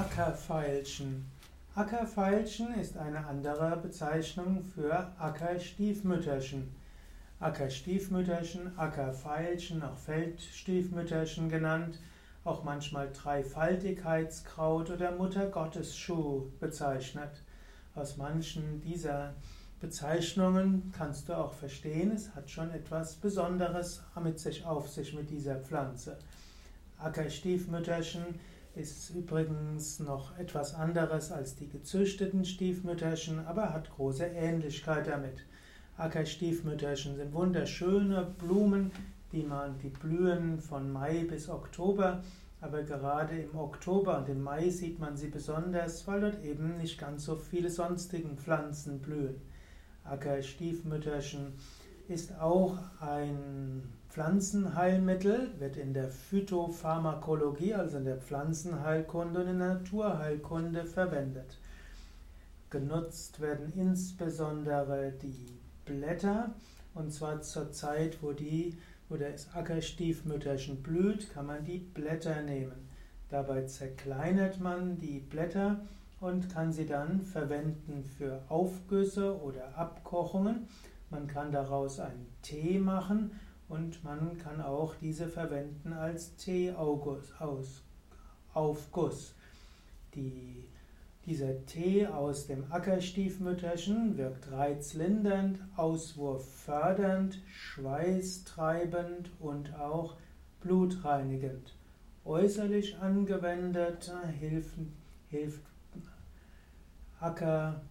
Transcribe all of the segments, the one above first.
Ackerveilchen. Ackerveilchen ist eine andere Bezeichnung für Ackerstiefmütterchen. Ackerstiefmütterchen, Ackerveilchen, auch Feldstiefmütterchen genannt, auch manchmal Dreifaltigkeitskraut oder Muttergottesschuh bezeichnet. Aus manchen dieser Bezeichnungen kannst du auch verstehen, es hat schon etwas Besonderes mit sich auf sich mit dieser Pflanze. Ackerstiefmütterchen ist übrigens noch etwas anderes als die gezüchteten Stiefmütterchen, aber hat große Ähnlichkeit damit. Ackerstiefmütterchen sind wunderschöne Blumen, die man, die blühen von Mai bis Oktober, aber gerade im Oktober und im Mai sieht man sie besonders, weil dort eben nicht ganz so viele sonstigen Pflanzen blühen. Ackerstiefmütterchen ist auch ein Pflanzenheilmittel, wird in der Phytopharmakologie, also in der Pflanzenheilkunde und in der Naturheilkunde verwendet. Genutzt werden insbesondere die Blätter, und zwar zur Zeit, wo, die, wo das Ackerstiefmütterchen blüht, kann man die Blätter nehmen. Dabei zerkleinert man die Blätter und kann sie dann verwenden für Aufgüsse oder Abkochungen. Man kann daraus einen Tee machen und man kann auch diese verwenden als Teeaufguss. Die, dieser Tee aus dem Ackerstiefmütterchen wirkt reizlindernd, auswurffördernd, schweißtreibend und auch blutreinigend. Äußerlich angewendet hilft, hilft Acker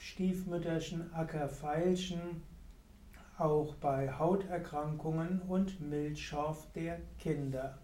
Stiefmütterchen, Ackerveilchen, auch bei Hauterkrankungen und Milchschorf der Kinder.